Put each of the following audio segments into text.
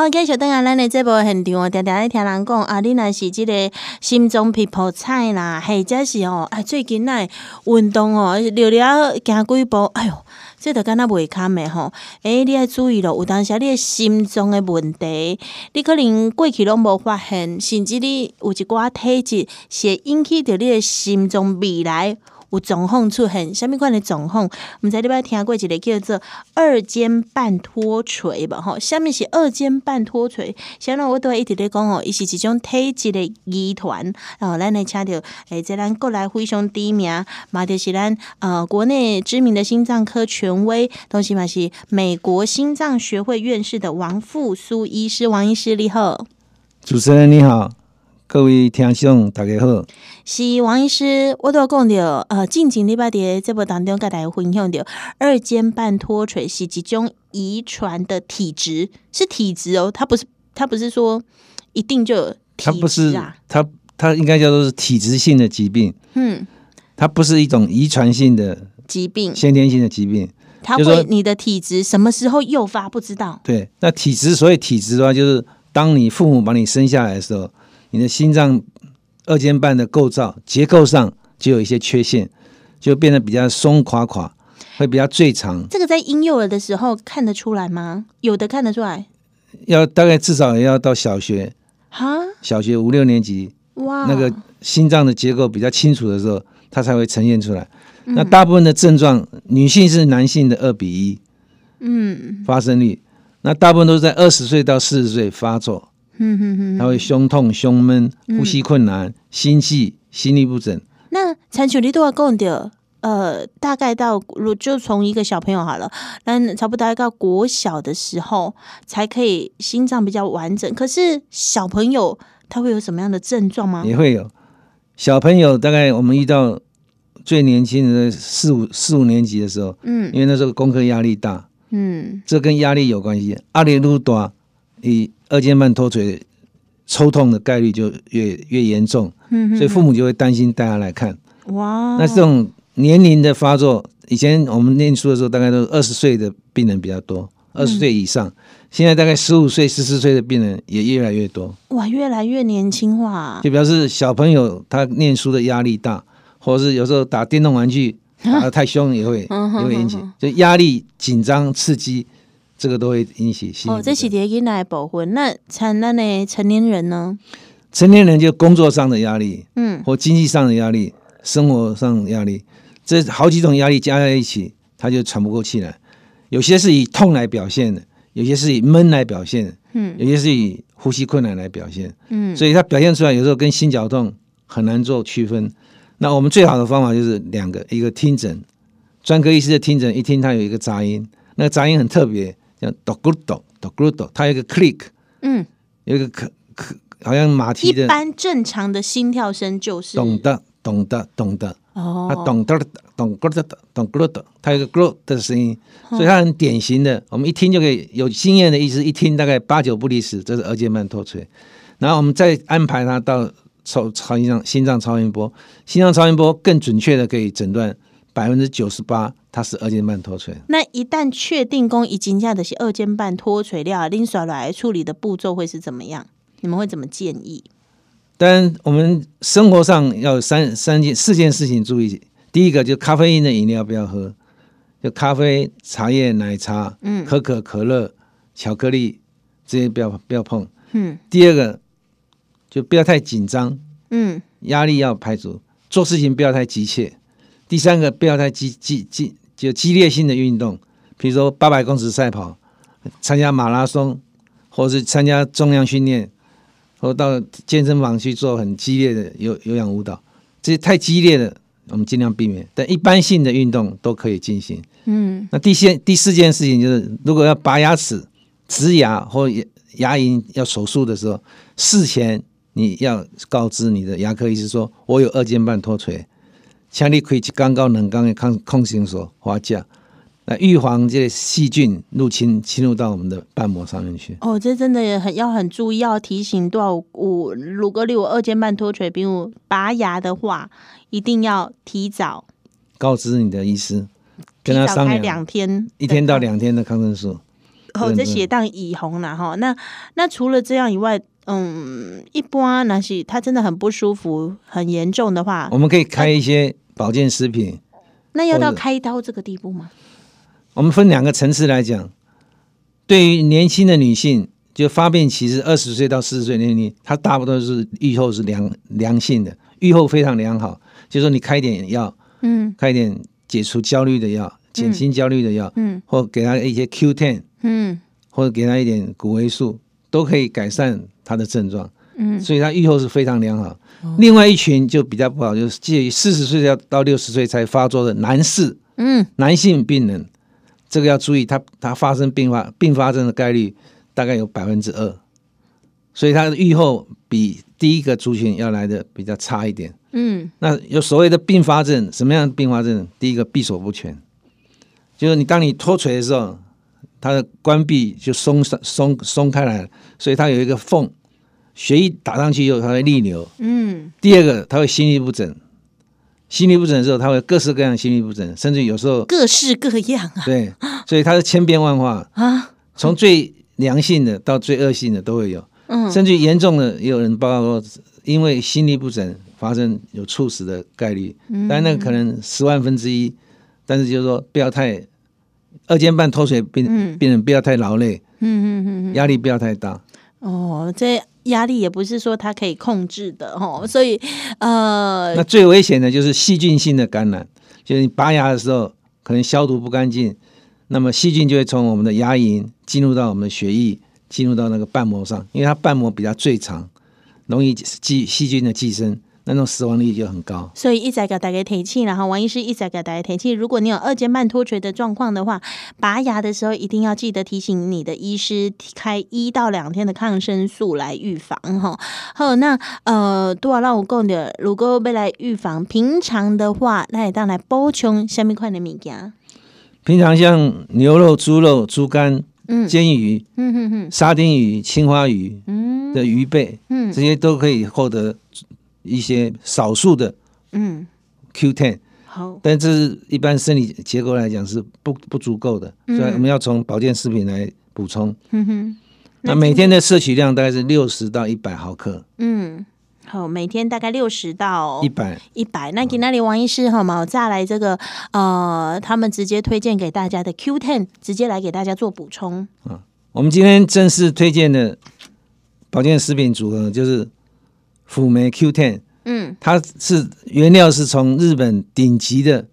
好，继续等下咱的这部现场，常常咧听人讲啊，你若是即个心脏皮破菜啦，或者是哦，哎，最近那运动哦，溜了行几步，哎呦，这都敢若袂堪的吼。哎，你要注意咯，有当时你的心脏的问题，你可能过去拢无发现，甚至你有一寡体质，是会引起着你的心脏未来。有状况出现，什么款的状况？我们在这边听过一个叫做二尖瓣脱垂吧，吼，下面是二尖瓣脱垂。现在我都一直在讲哦，伊是一种体质的遗传。然后咱来请到，诶、在咱国内非常知名，嘛就是咱呃国内知名的心脏科权威，同时嘛是美国心脏学会院士的王复苏医师。王医师你好，主持人你好。各位听众，大家好，是王医师。我都要讲到，呃，近几礼拜的这部当中，跟大家分享到二尖瓣脱垂是一种遗传的体质，是体质哦，它不是，它不是说一定就有体质啊，它不是，它它应该叫做是体质性的疾病，嗯，它不是一种遗传性的疾病，先天性的疾病，它会你的体质什么时候诱发不知道。对，那体质，所以体质的话，就是当你父母把你生下来的时候。你的心脏二尖瓣的构造结构上就有一些缺陷，就变得比较松垮垮，会比较最长。这个在婴幼儿的时候看得出来吗？有的看得出来，要大概至少也要到小学哈，小学五六年级哇，那个心脏的结构比较清楚的时候，它才会呈现出来。嗯、那大部分的症状，女性是男性的二比一，嗯，发生率，那大部分都是在二十岁到四十岁发作。嗯哼哼，他会胸痛、胸闷、呼吸困难、嗯、心悸、心律不整。那长久你都要讲的，呃，大概到如就从一个小朋友好了，那差不多到国小的时候才可以心脏比较完整。可是小朋友他会有什么样的症状吗？也会有。小朋友大概我们遇到最年轻的四五四五年级的时候，嗯，因为那时候功课压力大，嗯，这跟压力有关系。压力越大，以二尖瓣脱垂抽痛的概率就越越严重，所以父母就会担心带他来看。哇！那这种年龄的发作，以前我们念书的时候，大概都是二十岁的病人比较多，二十岁以上。现在大概十五岁、十四岁的病人也越来越多。哇，越来越年轻化，就表示小朋友他念书的压力大，或者是有时候打电动玩具 打的太凶，也会也会引起，就压力紧张刺激。这个都会引起心哦，这是第一来保护。那成那呢？成年人呢？成年人就工作上的压力，嗯，或经济上的压力，生活上的压力，这好几种压力加在一起，他就喘不过气来。有些是以痛来表现的，有些是以闷来表现的，嗯，有些是以呼吸困难来表现，嗯，所以他表现出来有时候跟心绞痛很难做区分。那我们最好的方法就是两个，一个听诊，专科医师的听诊，一听他有一个杂音，那个杂音很特别。像哆咕哆哆咕哆，它有一个 click，嗯，有一个可可，好像马蹄的。一般正常的心跳声就是懂得，懂得，懂得哦，它咚的咚咕的咚咕的，它有一个咕的声音，所以它很典型的，我们一听就可以有经验的意思，一听大概八九不离十，这是二尖瓣脱垂。然后我们再安排它到超超音上心脏超音波，心脏超音波更准确的可以诊断百分之九十八。它是二尖瓣脱垂。那一旦确定公已经下的是二尖瓣脱垂了，拎出来处理的步骤会是怎么样？你们会怎么建议？当然，我们生活上要三三件四件事情注意。第一个就咖啡因的饮料不要喝，就咖啡、茶叶、奶茶、嗯，可可、可乐、巧克力这些不要不要碰。嗯。第二个就不要太紧张，嗯，压力要排除，做事情不要太急切。第三个不要太激激激。就激烈性的运动，比如说八百公尺赛跑，参加马拉松，或是参加重量训练，或到健身房去做很激烈的有有氧舞蹈，这些太激烈的，我们尽量避免。但一般性的运动都可以进行。嗯，那第四第四件事情就是，如果要拔牙齿、植牙或牙龈要手术的时候，事前你要告知你的牙科医师说，我有二尖瓣脱垂。请你开一缸到两缸的抗抗生素花架，来预防这些细菌入侵侵入到我们的瓣膜上面去。哦，这真的也很要很注意，要提醒多少五，如果你有二尖瓣脱垂，比如拔牙的话，一定要提早告知你的医师，跟他商量两天，一天到两天的抗生素。哦，这血当以红了哈。那那除了这样以外，嗯，一般那是他真的很不舒服、很严重的话，我们可以开一些保健食品。那要到开刀这个地步吗？我们分两个层次来讲。对于年轻的女性，就发病期是二十岁到四十岁年龄，她大部分是预后是良良性的，预后非常良好。就是说你开点药，嗯，开点解除焦虑的药，减轻焦虑的药，嗯，或给她一些 Q ten，嗯，或者给她一点谷维素，都可以改善她的症状，嗯，所以他预后是非常良好。哦、另外一群就比较不好，就是介于四十岁到到六十岁才发作的男士，嗯，男性病人。这个要注意，他他发生并发并发症的概率大概有百分之二，所以他的预后比第一个族群要来的比较差一点。嗯，那有所谓的并发症，什么样的并发症？第一个闭锁不全，就是你当你脱垂的时候，它的关闭就松松松松开来了，所以它有一个缝，血液打上去以后它会逆流。嗯，第二个它会心律不整。心律不整的时候，他会各式各样心律不整，甚至有时候各式各样啊。对，所以它是千变万化啊，从最良性的到最恶性的都会有。嗯，甚至严重的也有人报告说，因为心律不整发生有猝死的概率，嗯，但那个可能十万分之一。但是就是说，不要太二尖瓣脱水病病人不要太劳累，嗯嗯嗯，压力不要太大。哦，这。压力也不是说它可以控制的哦，所以呃，那最危险的就是细菌性的感染，就是你拔牙的时候可能消毒不干净，那么细菌就会从我们的牙龈进入到我们的血液，进入到那个瓣膜上，因为它瓣膜比较最长，容易寄细菌的寄生。那种死亡率就很高，所以一再给大家提醒，然后王医师一再给大家提醒，如果你有二尖瓣脱垂的状况的话，拔牙的时候一定要记得提醒你的医师开一到两天的抗生素来预防哈。好，那呃，多少让我讲的，如果要来预防，平常的话，那也当来补充下面款的物件？平常像牛肉、猪肉、猪肝、嗯，煎鱼、嗯哼哼，沙丁鱼、青花鱼，嗯的鱼背，嗯，这些都可以获得。一些少数的嗯 Q ten 好，但这是一般生理结构来讲是不不足够的，所以我们要从保健食品来补充。嗯哼，那每天的摄取量大概是六十到一百毫克。嗯，好，每天大概六十到一百一百。那给那里王医师好吗？我再来这个呃，他们直接推荐给大家的 Q Ten，直接来给大家做补充。啊，我们今天正式推荐的保健食品组合就是。辅酶 Q10，嗯，它是原料是从日本顶级的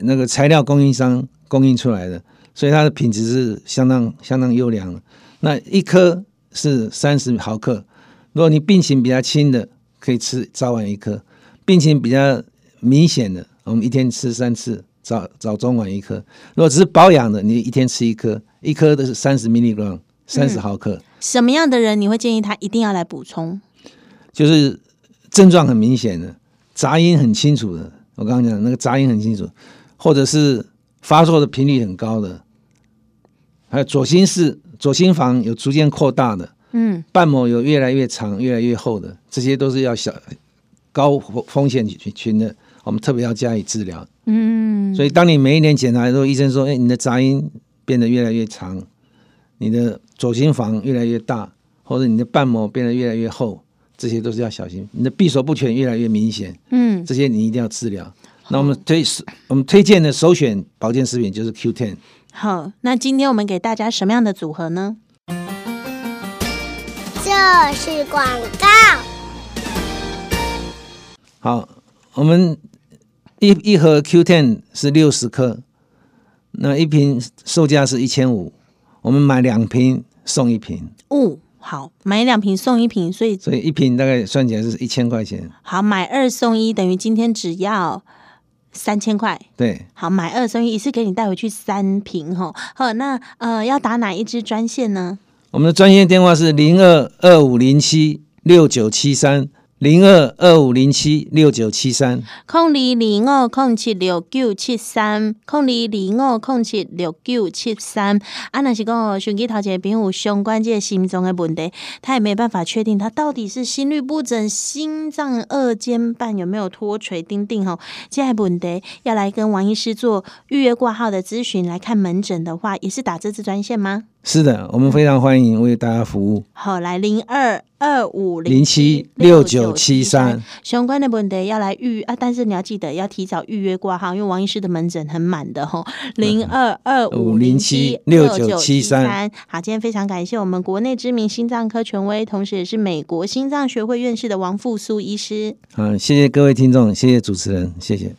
那个材料供应商供应出来的，所以它的品质是相当相当优良的。那一颗是三十毫克，如果你病情比较轻的，可以吃早晚一颗；病情比较明显的，我们一天吃三次，早早中晚一颗。如果只是保养的，你一天吃一颗，一颗的是三十 milligram，三十毫克。什么样的人你会建议他一定要来补充？就是症状很明显的，杂音很清楚的。我刚刚讲那个杂音很清楚，或者是发作的频率很高的，还有左心室、左心房有逐渐扩大的，嗯，瓣膜有越来越长、越来越厚的，这些都是要小高风险群群的，我们特别要加以治疗。嗯，所以当你每一年检查的时候，医生说：“哎，你的杂音变得越来越长，你的左心房越来越大，或者你的瓣膜变得越来越厚。”这些都是要小心，你的闭锁不全越来越明显，嗯，这些你一定要治疗。那我们推我们推荐的首选保健食品就是 Q10。好，那今天我们给大家什么样的组合呢？这是广告。好，我们一一盒 Q Ten 是六十克，那一瓶售价是一千五，我们买两瓶送一瓶。哦。好，买两瓶送一瓶，所以所以一瓶大概算起来是一千块钱。好，买二送一等于今天只要三千块。对，好，买二送一，一次给你带回去三瓶哈。好，那呃要打哪一支专线呢？我们的专线电话是零二二五零七六九七三零二二五零七六九七三，空二零五空七六九七三，空二零五空七六九七三。啊，若是讲手机头前朋友相关这个心脏的问题，他也没办法确定他到底是心律不整、心脏二尖瓣有没有脱垂钉钉吼。这个问题要来跟王医师做预约挂号的咨询，来看门诊的话，也是打这支专线吗？是的，我们非常欢迎为大家服务。好，来零二二五零七六九七三相关的问题要来预啊，但是你要记得要提早预约挂号，因为王医师的门诊很满的吼。零二二五零七六九七三。好，今天非常感谢我们国内知名心脏科权威，同时也是美国心脏学会院士的王复苏医师。好，谢谢各位听众，谢谢主持人，谢谢。